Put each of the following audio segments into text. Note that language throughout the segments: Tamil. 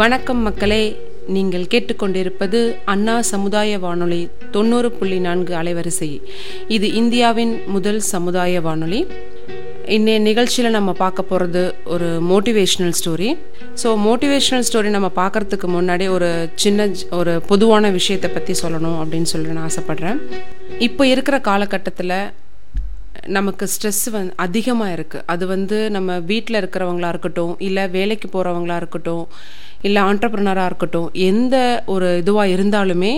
வணக்கம் மக்களே. நீங்கள் கேட்டுக்கொண்டிருப்பது அண்ணா சமுதாய வானொலி தொண்ணூறு புள்ளி நான்கு அலைவரிசை. இது இந்தியாவின் முதல் சமுதாய வானொலி. இன்னைய நிகழ்ச்சியில் நம்ம பார்க்க போகிறது ஒரு motivational story so motivational story நம்ம பார்க்குறதுக்கு முன்னாடி ஒரு சின்ன ஒரு பொதுவான விஷயத்தை பற்றி சொல்லணும் அப்படின்னு சொல்லி நான் ஆசைப்பட்றேன். இப்போ இருக்கிற காலகட்டத்தில் நமக்கு ஸ்ட்ரெஸ் வந்து அதிகமாக இருக்குது அது வந்து நம்ம வீட்டில் இருக்கிறவங்களா இருக்கட்டும் இல்லை வேலைக்கு போகிறவங்களா இருக்கட்டும் இல்லை ஆண்டர்ப்ரனராக இருக்கட்டும் எந்த ஒரு இதுவாக இருந்தாலுமே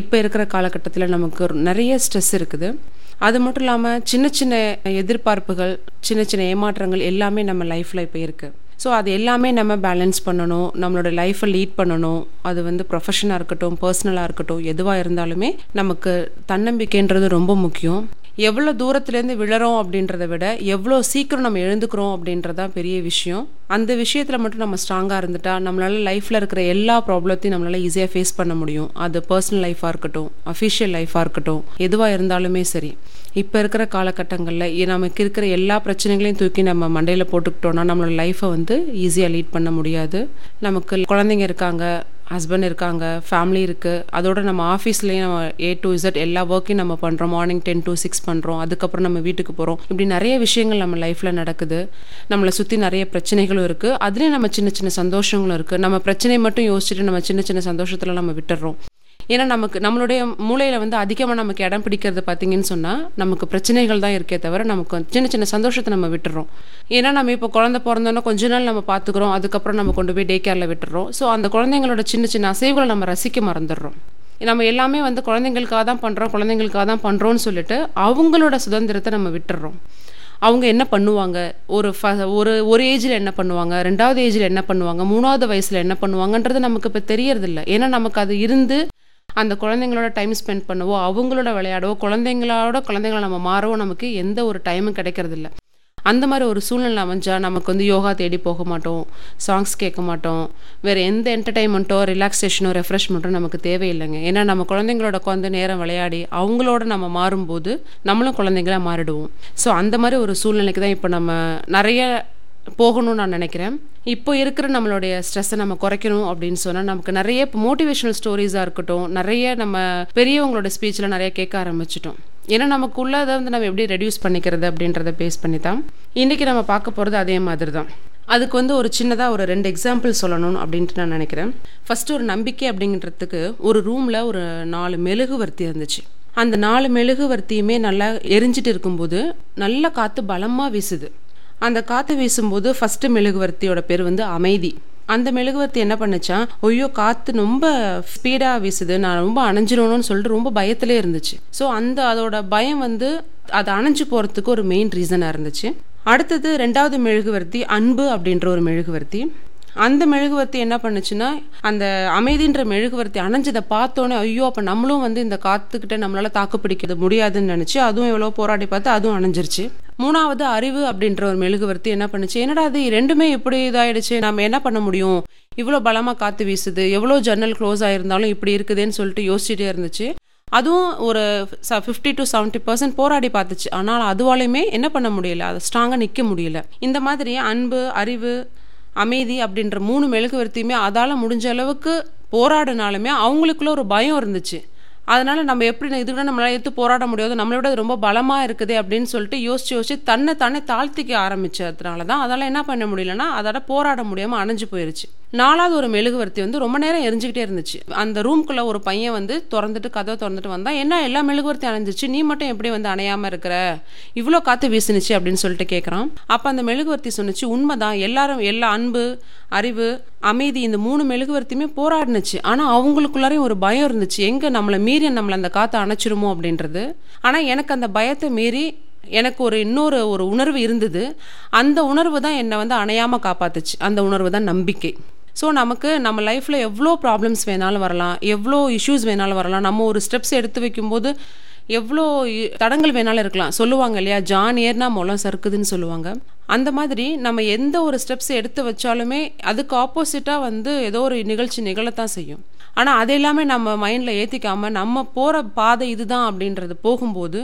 இப்போ இருக்கிற காலகட்டத்தில் நமக்கு நிறைய ஸ்ட்ரெஸ் இருக்குது. அது மட்டும் இல்லாமல் சின்ன சின்ன எதிர்பார்ப்புகள் சின்ன சின்ன ஏமாற்றங்கள் எல்லாமே நம்ம லைஃப்பில் இப்போ இருக்குது ஸோ அது எல்லாமே நம்ம பேலன்ஸ் பண்ணணும் நம்மளோட லைஃப்பை லீட் பண்ணணும். அது வந்து ப்ரொஃபஷனாக இருக்கட்டும் பர்சனலாக இருக்கட்டும் எதுவாக இருந்தாலுமே நமக்கு தன்னம்பிக்கைன்றது ரொம்ப முக்கியம். எவ்வளோ தூரத்துலேருந்து விழறோம் அப்படின்றத விட எவ்வளோ சீக்கிரம் நம்ம எழுந்துக்கிறோம் அப்படின்றதான் பெரிய விஷயம். அந்த விஷயத்தில் மட்டும் நம்ம ஸ்ட்ராங்காக இருந்துட்டா நம்மளால் லைஃப்பில் இருக்கிற எல்லா ப்ராப்ளத்தையும் நம்மளால் ஈஸியாக ஃபேஸ் பண்ண முடியும். அது பர்சனல் லைஃபாக இருக்கட்டும் அஃபிஷியல் லைஃபாக இருக்கட்டும் எதுவாக இருந்தாலுமே சரி. இப்போ இருக்கிற காலகட்டங்களில் நமக்கு இருக்கிற எல்லா பிரச்சனைகளையும் தூக்கி நம்ம மண்டையில் போட்டுக்கிட்டோன்னா நம்மளோட லைஃப்பை வந்து ஈஸியாக லீட் பண்ண முடியாது. நமக்கு குழந்தைங்க இருக்காங்க ஹஸ்பண்ட் இருக்காங்க ஃபேமிலி இருக்குது அதோட நம்ம ஆஃபீஸ்லேயும் நம்ம ஏ டு இசட் எல்லா ஒர்க்கையும் நம்ம பண்ணுறோம் மார்னிங் டென் டு சிக்ஸ் பண்ணுறோம் அதுக்கப்புறம் நம்ம வீட்டுக்கு போகிறோம் இப்படி நிறைய விஷயங்கள் நம்ம லைஃப்பில் நடக்குது. நம்மளை சுற்றி நிறைய பிரச்சனைகளும் இருக்குது அதுலேயும் நம்ம சின்ன சின்ன சந்தோஷங்களும் இருக்குது நம்ம பிரச்சனையை மட்டும் யோசிச்சுட்டு நம்ம சின்ன சின்ன சந்தோஷத்தில் நம்ம விட்டுடுறோம் ஏன்னா நமக்கு நம்மளுடைய மூளையில் வந்து அதிகமாக நமக்கு இடம் பிடிக்கிறது பார்த்தீங்கன்னு சொன்னால் நமக்கு பிரச்சனைகள் தான் இருக்கே தவிர நமக்கு சின்ன சின்ன சந்தோஷத்தை நம்ம விட்டுறோம். ஏன்னா நம்ம இப்போ குழந்தை பிறந்தோன்னா கொஞ்ச நாள் நம்ம பார்த்துக்குறோம் அதுக்கப்புறம் நம்ம கொண்டு போய் டே கேரில் விட்டுறோம். ஸோ அந்த குழந்தைங்களோட சின்ன சின்ன அசைவுகளை நம்ம ரசிக்க மறந்துடுறோம். நம்ம எல்லாமே வந்து குழந்தைங்களுக்காக தான் பண்ணுறோம் குழந்தைங்களுக்காக தான் பண்ணுறோன்னு சொல்லிட்டு அவங்களோட சுதந்திரத்தை நம்ம விட்டுறோம். அவங்க என்ன பண்ணுவாங்க? ஒரு ஃப ஒரு ஒரு ஏஜில் என்ன பண்ணுவாங்க? ரெண்டாவது ஏஜில் என்ன பண்ணுவாங்க? மூணாவது வயசில் என்ன பண்ணுவாங்கன்றது நமக்கு இப்போ தெரியறதில்ல. ஏன்னா நமக்கு அது இருந்து அந்த குழந்தைங்களோட டைம் ஸ்பெண்ட் பண்ணவோ அவங்களோட விளையாடவோ குழந்தைங்களோட குழந்தைங்கள நம்ம மாறவோ நமக்கு எந்த ஒரு டைமும் கிடைக்கிறதில்ல. அந்த மாதிரி ஒரு சூழ்நிலை அமைஞ்சால் நமக்கு வந்து யோகா தேடி போக மாட்டோம் சாங்ஸ் கேட்க மாட்டோம் வேறு எந்த என்டர்டைன்மெண்ட்டோ ரிலாக்ஸேஷனோ ரெஃப்ரெஷ்மெண்ட்டோ நமக்கு தேவையில்லைங்க. ஏன்னா நம்ம குழந்தைங்களோட உட்காந்து நேரம் விளையாடி அவங்களோட நம்ம மாறும்போது நம்மளும் குழந்தைங்களா மாறிடுவோம். ஸோ அந்த மாதிரி ஒரு சூழ்நிலைக்கு தான் இப்போ நம்ம நிறைய போகணும்னு நான் நினைக்கிறேன். இப்போ இருக்கிற நம்மளுடைய ஸ்ட்ரெஸ்ஸை நம்ம குறைக்கணும் அப்படின்னு சொன்னால் நமக்கு நிறைய இப்போ மோட்டிவேஷனல் ஸ்டோரிஸாக இருக்கட்டும் நிறைய நம்ம பெரியவங்களோட ஸ்பீச்சில் நிறைய கேட்க ஆரம்பிச்சிட்டோம். ஏன்னா நமக்குள்ளே அதை வந்து நம்ம எப்படி ரெடியூஸ் பண்ணிக்கிறது அப்படின்றத பேஸ் பண்ணி தான் இன்றைக்கி நம்ம பார்க்க போகிறது அதே மாதிரி தான். அதுக்கு வந்து ஒரு சின்னதாக ஒரு ரெண்டு எக்ஸாம்பிள் சொல்லணும் அப்படின்ட்டு நான் நினைக்கிறேன். ஃபஸ்ட்டு ஒரு நம்பிக்கை அப்படிங்கிறதுக்கு ஒரு ரூமில் ஒரு நாலு மெழுகுவர்த்தி இருந்துச்சு. அந்த நாலு மெழுகுவர்த்தியுமே நல்லா எரிஞ்சிட்டு இருக்கும்போது நல்ல காற்று பலமாக வீசுது. அந்த காற்று வீசும்போது ஃபஸ்ட்டு மெழுகுவர்த்தியோட பேர் வந்து அமைதி. அந்த மெழுகுவர்த்தி என்ன பண்ணுச்சான் ஐயோ காற்று ரொம்ப ஸ்பீடாக வீசுது நான் ரொம்ப அணைஞ்சிடணும்னு சொல்லிட்டு ரொம்ப பயத்திலே இருந்துச்சு. ஸோ அந்த அதோட பயம் வந்து அது அணைஞ்சு போகிறதுக்கு ஒரு மெயின் ரீசனாக இருந்துச்சு. அடுத்தது ரெண்டாவது மெழுகுவர்த்தி அன்பு அப்படின்ற ஒரு மெழுகுவர்த்தி. அந்த மெழுகுவர்த்தி என்ன பண்ணுச்சுன்னா அந்த அமைதின்ற மெழுகுவர்த்தி அணைஞ்சதை பார்த்தோன்னே ஐயோ அப்போ நம்மளும் வந்து இந்த காத்துக்கிட்ட நம்மளால தாக்கு பிடிக்கிறது முடியாதுன்னு நினச்சி அதுவும் எவ்வளோ போராடி பார்த்து அதுவும் அணைஞ்சிருச்சு. மூணாவது அறிவு அப்படின்ற ஒரு மெழுகுவர்த்தி என்ன பண்ணுச்சு என்னடா அது ரெண்டுமே இப்படி இதாயிடுச்சு நம்ம என்ன பண்ண முடியும்? இவ்வளோ பலமாக காற்று வீசுது எவ்வளோ ஜன்னல் க்ளோஸ் ஆகிருந்தாலும் இப்படி இருக்குதுன்னு சொல்லிட்டு யோசிச்சுட்டே இருந்துச்சு. அதுவும் ஒரு ஃபிஃப்டி டு செவன்ட்டி பர்சன்ட் போராடி பார்த்துச்சு. ஆனால் அதுவாலையுமே என்ன பண்ண முடியல அது ஸ்ட்ராங்காக நிற்க முடியல. இந்த மாதிரி அன்பு அறிவு அமைதி அப்படின்ற மூணு மெழுகுவர்த்தியுமே அதால் முடிஞ்ச அளவுக்கு போராடினாலுமே அவங்களுக்குள்ள ஒரு பயம் இருந்துச்சு. அதனால் நம்ம எப்படி இதுக்கு நம்மளால் எடுத்து போராட முடியாது. நம்மளை விட ரொம்ப பலமாக இருக்குது அப்படின்னு சொல்லிட்டு யோசிச்சு யோசிச்சு தன்னை தானே தாழ்த்திக்க ஆரம்பிச்சதுனால தான் அதால் என்ன பண்ண முடியலன்னா அதோட போராட முடியாமல் அணைஞ்சு போயிருச்சு. நாலாவது ஒரு மெழுகுவர்த்தி வந்து ரொம்ப நேரம் எரிஞ்சுக்கிட்டே இருந்துச்சு. அந்த ரூம்குள்ளே ஒரு பையன் வந்து திறந்துட்டு கதவை திறந்துட்டு வந்தால் என்ன எல்லா மெழுகுவர்த்தி அணைஞ்சிச்சு நீ மட்டும் எப்படி வந்து அணையாமல் இருக்கிற? இவ்வளோ காற்று வீசுனுச்சு அப்படின்னு சொல்லிட்டு கேட்குறான் அப்போ அந்த மெழுகுவர்த்தி சொன்னுச்சு உண்மைதான். எல்லாரும் எல்லா அன்பு அறிவு அமைதி இந்த மூணு மெழுகுவர்த்தியுமே போராடினுச்சு. ஆனால் அவங்களுக்குள்ளாரையும் ஒரு பயம் இருந்துச்சு. எங்கே நம்மளை மீறி நம்மளை அந்த காற்றை அணைச்சிருமோ அப்படின்றது. ஆனால் எனக்கு அந்த பயத்தை மீறி எனக்கு ஒரு இன்னொரு ஒரு உணர்வு இருந்தது. அந்த உணர்வு தான் என்னை வந்து அணையாமல் காப்பாத்துச்சு. அந்த உணர்வு தான் நம்பிக்கை. ஸோ நமக்கு நம்ம லைஃப்பில் எவ்வளோ ப்ராப்ளம்ஸ் வேணாலும் வரலாம். எவ்வளோ இஷ்யூஸ் வேணாலும் வரலாம். நம்ம ஒரு ஸ்டெப்ஸ் எடுத்து வைக்கும்போது எவ்வளோ தடங்கள் வேணாலும் இருக்கலாம். சொல்லுவாங்க இல்லையா? ஜான் ஏர்னா மூலம் சறுக்குதுன்னு சொல்லுவாங்க. அந்த மாதிரி நம்ம எந்த ஒரு ஸ்டெப்ஸ் எடுத்து வச்சாலுமே அதுக்கு ஆப்போசிட்டாக வந்து ஏதோ ஒரு நிகழ்ச்சி நிகழத்தான் செய்யும். ஆனால் அது எல்லாமே நம்ம மைண்டில் ஏற்றிக்காமல் நம்ம போகிற பாதை இதுதான் அப்படின்றது போகும்போது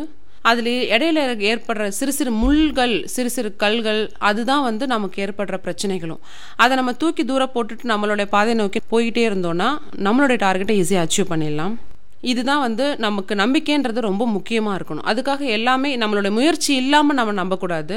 அதில் இடையில ஏற்படுற சிறு சிறு முள்கள் சிறு சிறு கல்கள் அதுதான் வந்து நமக்கு ஏற்படுற பிரச்சனைகளும். அதை நம்ம தூக்கி தூரம் போட்டுட்டு நம்மளுடைய பாதை நோக்கி போய்கிட்டே இருந்தோம்னா நம்மளுடைய டார்கெட்டை ஈஸியாக அச்சீவ் பண்ணிடலாம். இதுதான் வந்து நமக்கு நம்பிக்கைன்றது ரொம்ப முக்கியமாக இருக்கணும். அதுக்காக எல்லாமே நம்மளோட முயற்சி இல்லாமல் நம்ம நம்பக்கூடாது.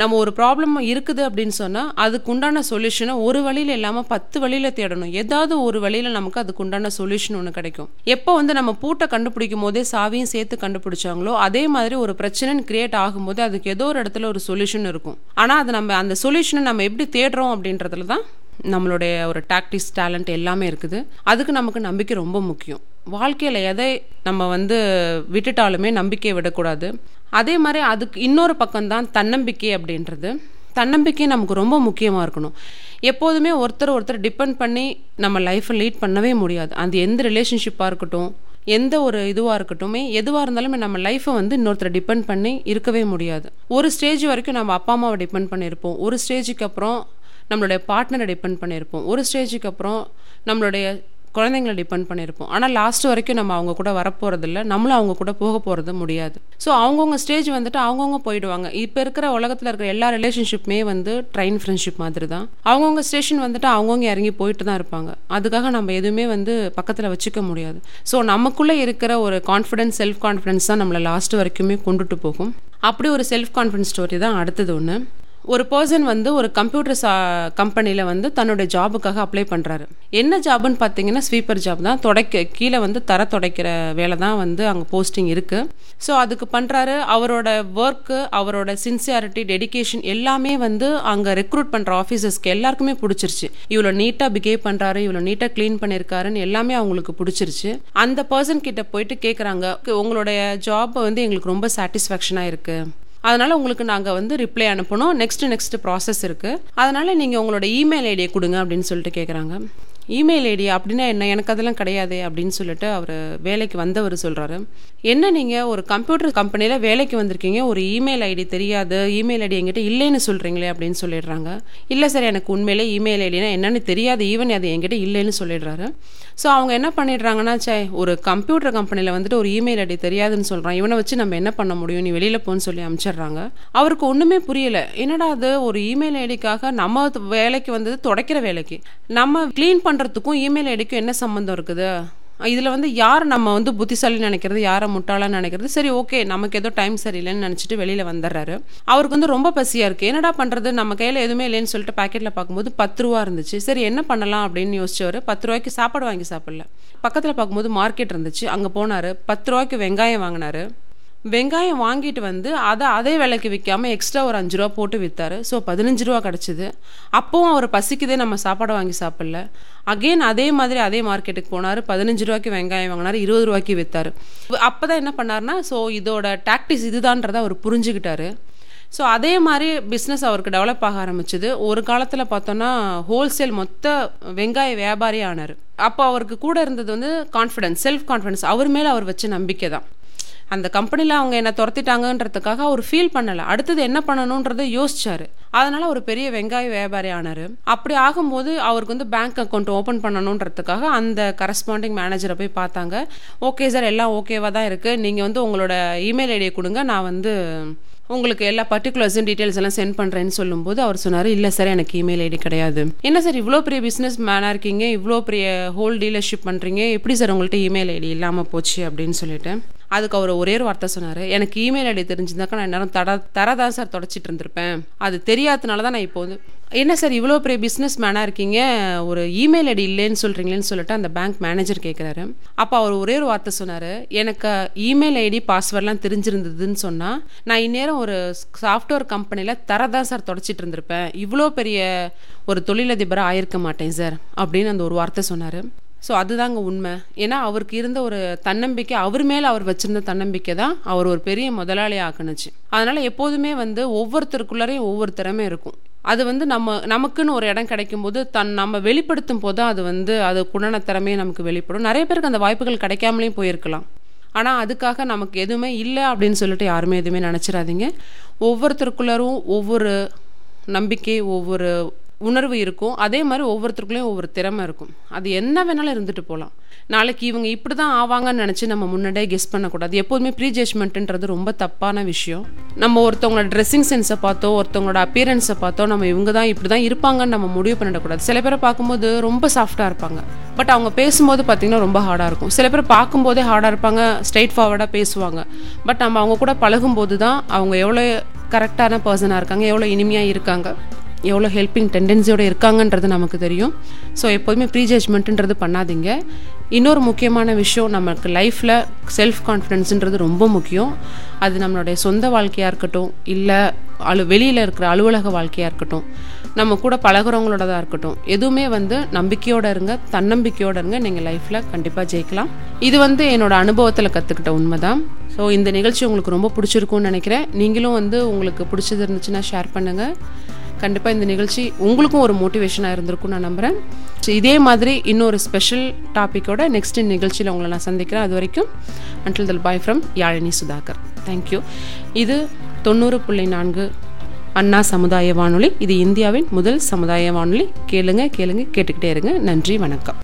நம்ம ஒரு ப்ராப்ளம் இருக்குது அப்படின்னு சொன்னால் அதுக்கு உண்டான சொல்யூஷனை ஒரு வழியில் இல்லாமல் பத்து வழியில் தேடணும். ஏதாவது ஒரு வழியில் நமக்கு அதுக்கு உண்டான சொல்யூஷன் ஒன்று கிடைக்கும். எப்போ வந்து நம்ம பூட்டை கண்டுபிடிக்கும் போதே சாவியும் சேர்த்து கண்டுபிடிச்சாங்களோ அதே மாதிரி ஒரு பிரச்சனை கிரியேட் ஆகும்போது அதுக்கு ஏதோ ஒரு இடத்துல ஒரு சொல்யூஷன் இருக்கும். ஆனால் அது நம்ம அந்த சொல்யூஷனை நம்ம எப்படி தேடுறோம் அப்படின்றதுல தான் நம்மளுடைய ஒரு டாக்டிக்ஸ் டேலண்ட் எல்லாமே இருக்குது. அதுக்கு நமக்கு நம்பிக்கை ரொம்ப முக்கியம். வாழ்க்கையில் எதை நம்ம வந்து விட்டுட்டாலுமே நம்பிக்கையை விடக்கூடாது. அதே மாதிரி அதுக்கு இன்னொரு பக்கம்தான் தன்னம்பிக்கை அப்படின்றது. தன்னம்பிக்கை நமக்கு ரொம்ப முக்கியமாக இருக்கணும். எப்போதுமே ஒருத்தர் ஒருத்தர் டிபெண்ட் பண்ணி நம்ம லைஃப்பை லீட் பண்ணவே முடியாது. அந்த எந்த ரிலேஷன்ஷிப்பாக இருக்கட்டும் எந்த ஒரு இதுவாக இருக்கட்டுமே எதுவாக இருந்தாலுமே நம்ம லைஃப்பை வந்து இன்னொருத்தரை டிபெண்ட் பண்ணி இருக்கவே முடியாது. ஒரு ஸ்டேஜ் வரைக்கும் நம்ம அப்பா அம்மாவை டிபெண்ட் பண்ணியிருப்போம். ஒரு ஸ்டேஜுக்கு அப்புறம் நம்மளுடைய பார்ட்னரை டிபெண்ட் பண்ணியிருப்போம். ஒரு ஸ்டேஜுக்கு அப்புறம் நம்மளுடைய குழந்தைங்களை டிபெண்ட் பண்ணியிருப்போம். ஆனால் லாஸ்ட் வரைக்கும் நம்ம அவங்க கூட வரப்போகிறதில்ல நம்மளும் அவங்க கூட போக போகிறது முடியாது. ஸோ அவங்கவுங்க ஸ்டேஜ் வந்துட்டு அவங்கவுங்க போயிடுவாங்க. இப்போ இருக்கிற உலகத்தில் இருக்கிற எல்லா ரிலேஷன்ஷிப்புமே வந்து ட்ரெயின் ஃப்ரெண்ட்ஷிப் மாதிரி தான் அவங்கவுங்க ஸ்டேஷன் வந்துட்டு அவங்கவுங்க இறங்கி போயிட்டு தான் இருப்பாங்க. அதுக்காக நம்ம எதுவுமே வந்து பக்கத்தில் வச்சுக்க முடியாது. ஸோ நமக்குள்ளே இருக்கிற ஒரு கான்ஃபிடென்ஸ் செல்ஃப் கான்ஃபிடென்ஸ் தான் நம்மளை லாஸ்ட் வரைக்குமே கொண்டுட்டு போகும். அப்படி ஒரு செல்ஃப் கான்ஃபிடன்ஸ் ஸ்டோரி தான் அடுத்தது ஒன்று ஒரு பர்சன் வந்து ஒரு கம்ப்யூட்டர் சா கம்பெனியில் வந்து தன்னுடைய ஜாபுக்காக அப்ளை பண்ணுறாரு என்ன ஜாப்னு பார்த்தீங்கன்னா ஸ்வீப்பர் ஜாப் தான். தொடக்க கீழே வந்து தர தொடைக்கிற வேலை தான் வந்து அங்கே போஸ்டிங் இருக்குது ஸோ அதுக்கு பண்ணுறாரு அவரோட ஒர்க்கு அவரோட சின்சியாரிட்டி டெடிகேஷன் எல்லாமே வந்து அங்கே ரெக்ரூட் பண்ணுற ஆஃபீஸர்ஸ்க்கு எல்லாருக்குமே பிடிச்சிருச்சு. இவ்வளோ நீட்டாக பிஹேவ் பண்ணுறாரு இவ்வளோ நீட்டாக க்ளீன் பண்ணியிருக்காருன்னு எல்லாமே அவங்களுக்கு பிடிச்சிருச்சு. அந்த பர்சன் கிட்ட போயிட்டு கேட்குறாங்க உங்களுடைய ஜாப் வந்து எங்களுக்கு ரொம்ப சாட்டிஸ்ஃபேக்ஷனாக இருக்குது அதனால் உங்களுக்கு நாங்கள் வந்து ரிப்ளை அனுப்பணும். நெக்ஸ்ட் நெக்ஸ்ட் ப்ராசஸ் இருக்குது அதனால் நீங்கள் உங்களோட இமெயில் ஐடியை கொடுங்க அப்படின்னு சொல்லிட்டு கேட்குறாங்க இமெயில் ஐடி அப்படின்னா என்ன? எனக்கு அதெல்லாம் கிடையாது அப்படின்னு சொல்லிட்டு அவர் வேலைக்கு வந்தவர் சொல்கிறாரு என்ன நீங்கள் ஒரு கம்ப்யூட்டர் கம்பெனியில் வேலைக்கு வந்திருக்கீங்க. ஒரு இமெயில் ஐடி தெரியாது. இமெயில் ஐடி என்கிட்ட இல்லைன்னு சொல்கிறீங்களே அப்படின்னு சொல்லிடுறாங்க. இல்லை சார் எனக்கு உண்மையிலே இமெயில் ஐடினா என்னன்னு தெரியாது. ஈவன் அது என்கிட்ட இல்லைன்னு சொல்லிடுறாரு. ஸோ அவங்க என்ன பண்ணிடுறாங்கன்னா சே ஒரு கம்ப்யூட்டர் கம்பெனியில் வந்துட்டு ஒரு இமெயில் ஐடி தெரியாதுன்னு சொல்கிறான் இவனை வச்சு நம்ம என்ன பண்ண முடியும்? நீ வெளியில் போன்னு சொல்லி அனுப்பிச்சிடுறாங்க அவருக்கு ஒன்றுமே புரியலை. என்னடா அது? ஒரு இமெயில் ஐடிக்காக நம்ம வேலைக்கு வந்தது துடைக்கிற வேலைக்கு. நம்ம க்ளீன் பண்ணுறதுக்கும் இமெயில் ஐடிக்கும் என்ன சம்மந்தம் இருக்குது? இதில் வந்து யார் நம்ம வந்து புத்திசாலி நினைக்கிறது யாரை முட்டாளான்னு நினைக்கிறது? சரி ஓகே நமக்கு ஏதோ டைம் சரியில்லைன்னு நினச்சிட்டு வெளியில் வந்துடுறாரு அவருக்கு வந்து ரொம்ப பசியாக இருக்குது என்னடா பண்ணுறது நம்ம கையில் எதுவுமே இல்லைன்னு சொல்லிட்டு பாக்கெட்டில் பார்க்கும்போது பத்து ரூபா இருந்துச்சு. சரி என்ன பண்ணலாம் அப்படின்னு யோசிச்சவர் பத்து ரூபாய்க்கு சாப்பாடு வாங்கி சாப்பிடல. பக்கத்தில் பார்க்கும்போது மார்க்கெட் இருந்துச்சு. அங்கே போனார். பத்து ரூபாய்க்கு வெங்காயம் வாங்கினாரு. வெங்காயம் வாங்கிட்டு வந்து அதை அதே விலைக்கு விற்காமல் எக்ஸ்ட்ரா ஒரு அஞ்சு ரூபா போட்டு விற்றாரு ஸோ பதினஞ்சு ரூபா கிடச்சிது. அப்போவும் அவர் பசிக்குதே நம்ம சாப்பாடு வாங்கி சாப்பிடல. அகெயின் அதே மாதிரி அதே மார்க்கெட்டுக்கு போனார். பதினஞ்சு ரூபாய்க்கு வெங்காயம் வாங்கினார். இருபது ரூபாய்க்கு விற்றாரு அப்போ தான் என்ன பண்ணார்னா ஸோ இதோட டாக்டிஸ் இதுதான்றதை அவர் புரிஞ்சுக்கிட்டாரு. ஸோ அதே மாதிரி பிஸ்னஸ் அவருக்கு டெவலப் ஆக ஆரம்பிச்சுது. ஒரு காலத்தில் பார்த்தோன்னா ஹோல்சேல் மொத்த வெங்காய வியாபாரி ஆனார். அப்போ அவருக்கு கூட இருந்தது வந்து கான்ஃபிடன்ஸ் செல்ஃப் கான்ஃபிடன்ஸ் அவர் மேலே அவர் வச்ச நம்பிக்கை தான் அந்த கம்பெனியில் அவங்க என்னை துரத்திட்டாங்கன்றதுக்காக அவர் ஃபீல் பண்ணலை. அடுத்தது என்ன பண்ணணுன்றதை யோசிச்சாரு. அதனால் ஒரு பெரிய வெங்காய வியாபாரி ஆனார். அப்படி ஆகும்போது அவருக்கு வந்து பேங்க் அக்கௌண்ட் ஓப்பன் பண்ணணுன்றதுக்காக அந்த கரஸ்பாண்டிங் மேனேஜரை போய் பார்த்தாங்க. ஓகே சார் எல்லாம் ஓகேவாக தான் இருக்குது நீங்கள் வந்து உங்களோட இமெயில் ஐடியை கொடுங்க. நான் வந்து உங்களுக்கு எல்லா பர்டிகுலர்ஸும் டீட்டெயில்ஸ் எல்லாம் சென்ட் பண்ணுறேன்னு சொல்லும்போது அவர் சொன்னார் இல்லை சார் எனக்கு இமெயில் ஐடி கிடையாது. என்ன சார் இவ்வளோ பெரிய பிஸ்னஸ் மேனாக இருக்கீங்க. இவ்வளோ பெரிய ஹோல் டீலர்ஷிப் பண்ணுறீங்க எப்படி சார் உங்கள்கிட்ட இமெயில் ஐடி இல்லாமல் போச்சு? அப்படின்னு சொல்லிட்டு. அதுக்கு அவர் ஒரே ஒரு வார்த்தை சொன்னார். எனக்கு இமெயில் ஐடி தெரிஞ்சிருந்தாக்கா நான் நேரம் தட தர தான் சார் தொடச்சிட்டு இருந்திருப்பேன் அது தெரியாதனால தான் நான் இப்போ வந்து என்ன சார் இவ்வளோ பெரிய பிஸ்னஸ் மேனாக இருக்கீங்க? ஒரு இமெயில் ஐடி இல்லைன்னு சொல்கிறீங்களேன்னு சொல்லிட்டு அந்த பேங்க் மேனேஜர் கேட்குறாரு அப்போ அவர் ஒரே ஒரு வார்த்தை சொன்னார். எனக்கு இமெயில் ஐடி பாஸ்வேர்ட்லாம் தெரிஞ்சிருந்ததுன்னு சொன்னால் நான் இந்நேரம் ஒரு சாஃப்ட்வேர் கம்பெனியில் தர தான் சார் தொடச்சிட்டு இருந்திருப்பேன் இவ்வளோ பெரிய ஒரு தொழிலதிபராக ஆயிருக்க மாட்டேன் சார் அப்படின்னு அந்த ஒரு வார்த்தை சொன்னார். ஸோ அதுதாங்க உண்மை. ஏன்னா அவருக்கு இருந்த ஒரு தன்னம்பிக்கை அவர் மேலே அவர் வச்சிருந்த தன்னம்பிக்கை தான் அவர் ஒரு பெரிய முதலாளி ஆக்குனுச்சு. அதனால் எப்போதுமே வந்து ஒவ்வொருத்தருக்குள்ளாரையும் ஒவ்வொரு திறமை இருக்கும். அது வந்து நம்ம நமக்குன்னு ஒரு இடம் கிடைக்கும் போது தன் நம்ம வெளிப்படுத்தும் போது அது வந்து அது குணன திறமையை நமக்கு வெளிப்படும். நிறைய பேருக்கு அந்த வாய்ப்புகள் கிடைக்காமலேயும் போயிருக்கலாம். ஆனால் அதுக்காக நமக்கு எதுவுமே இல்லை அப்படின்னு சொல்லிட்டு யாருமே எதுவுமே நினச்சிடாதீங்க ஒவ்வொருத்தருக்குள்ளாரும் ஒவ்வொரு நம்பிக்கை ஒவ்வொரு உணர்வு இருக்கும். அதே மாதிரி ஒவ்வொருத்தருக்குள்ளேயும் ஒவ்வொரு திறமை இருக்கும். அது என்ன வேணாலும் இருந்துட்டு போகலாம் நாளைக்கு இவங்க இப்படி தான் ஆவாங்கன்னு நினச்சி நம்ம முன்னாடியே கெஸ் பண்ணக்கூடாது. எப்போதுமே ப்ரீ ஜட்மெண்ட்டுன்றது ரொம்ப தப்பான விஷயம். நம்ம ஒருத்தவங்களோட ட்ரெஸ்ஸிங் சென்ஸை பார்த்தோ ஒருத்தவங்களோட அப்பியரன்ஸை பார்த்தோ நம்ம இவங்க தான் இப்படி தான் இருப்பாங்கன்னு நம்ம முடிவு பண்ணிடக்கூடாது. சில பேரை பார்க்கும்போது ரொம்ப சாஃப்டாக இருப்பாங்க. பட் அவங்க பேசும்போது பார்த்திங்கன்னா ரொம்ப ஹார்டாக இருக்கும். சில பேர் பார்க்கும்போதே ஹார்டாக இருப்பாங்க ஸ்ட்ரைட் ஃபார்வர்டாக பேசுவாங்க. பட் நம்ம அவங்க கூட பழகும்போது தான் அவங்க எவ்வளோ கரெக்டான பர்சனாக இருக்காங்க எவ்வளோ இனிமையாக இருக்காங்க. எவ்வளோ ஹெல்ப்பிங் டெண்டன்சியோடு இருக்காங்கன்றது நமக்கு தெரியும். ஸோ எப்போதுமே ப்ரீ ஜட்மெண்ட்டுன்றது பண்ணாதீங்க. இன்னொரு முக்கியமான விஷயம் நமக்கு லைஃப்பில் செல்ஃப் கான்ஃபிடென்ஸுன்றது ரொம்ப முக்கியம். அது நம்மளுடைய சொந்த வாழ்க்கையாக இருக்கட்டும் இல்லை அலு வெளியில் இருக்கிற அலுவலக வாழ்க்கையாக இருக்கட்டும் நம்ம கூட பழகுறவங்களோடதாக இருக்கட்டும் எதுவுமே வந்து நம்பிக்கையோடு இருங்க தன்னம்பிக்கையோடு இருங்க நீங்கள் லைஃப்பில் கண்டிப்பாக ஜெயிக்கலாம். இது வந்து என்னோடய அனுபவத்தில் கற்றுக்கிட்ட உண்மை தான் ஸோ இந்த நிகழ்ச்சி உங்களுக்கு ரொம்ப பிடிச்சிருக்கும்னு நினைக்கிறேன். நீங்களும் வந்து உங்களுக்கு பிடிச்சது இருந்துச்சுன்னா ஷேர் பண்ணுங்கள் கண்டிப்பாக இந்த நிகழ்ச்சி உங்களுக்கும் ஒரு மோட்டிவேஷனாக இருந்திருக்கும் நான் நம்புகிறேன் ஸோ இதே மாதிரி இன்னொரு ஸ்பெஷல் டாப்பிக்கோட நெக்ஸ்ட் நிகழ்ச்சியில் உங்களை நான் சந்திக்கிறேன். அது வரைக்கும் அன்டில் தல் bye from Yazhini Sudhakar. Thank you இது தொண்ணூறு புள்ளி நான்கு அண்ணா சமுதாய வானொலி. இது இந்தியாவின் முதல் சமுதாய வானொலி. கேளுங்க கேளுங்க கேட்டுக்கிட்டே இருங்க. நன்றி வணக்கம்.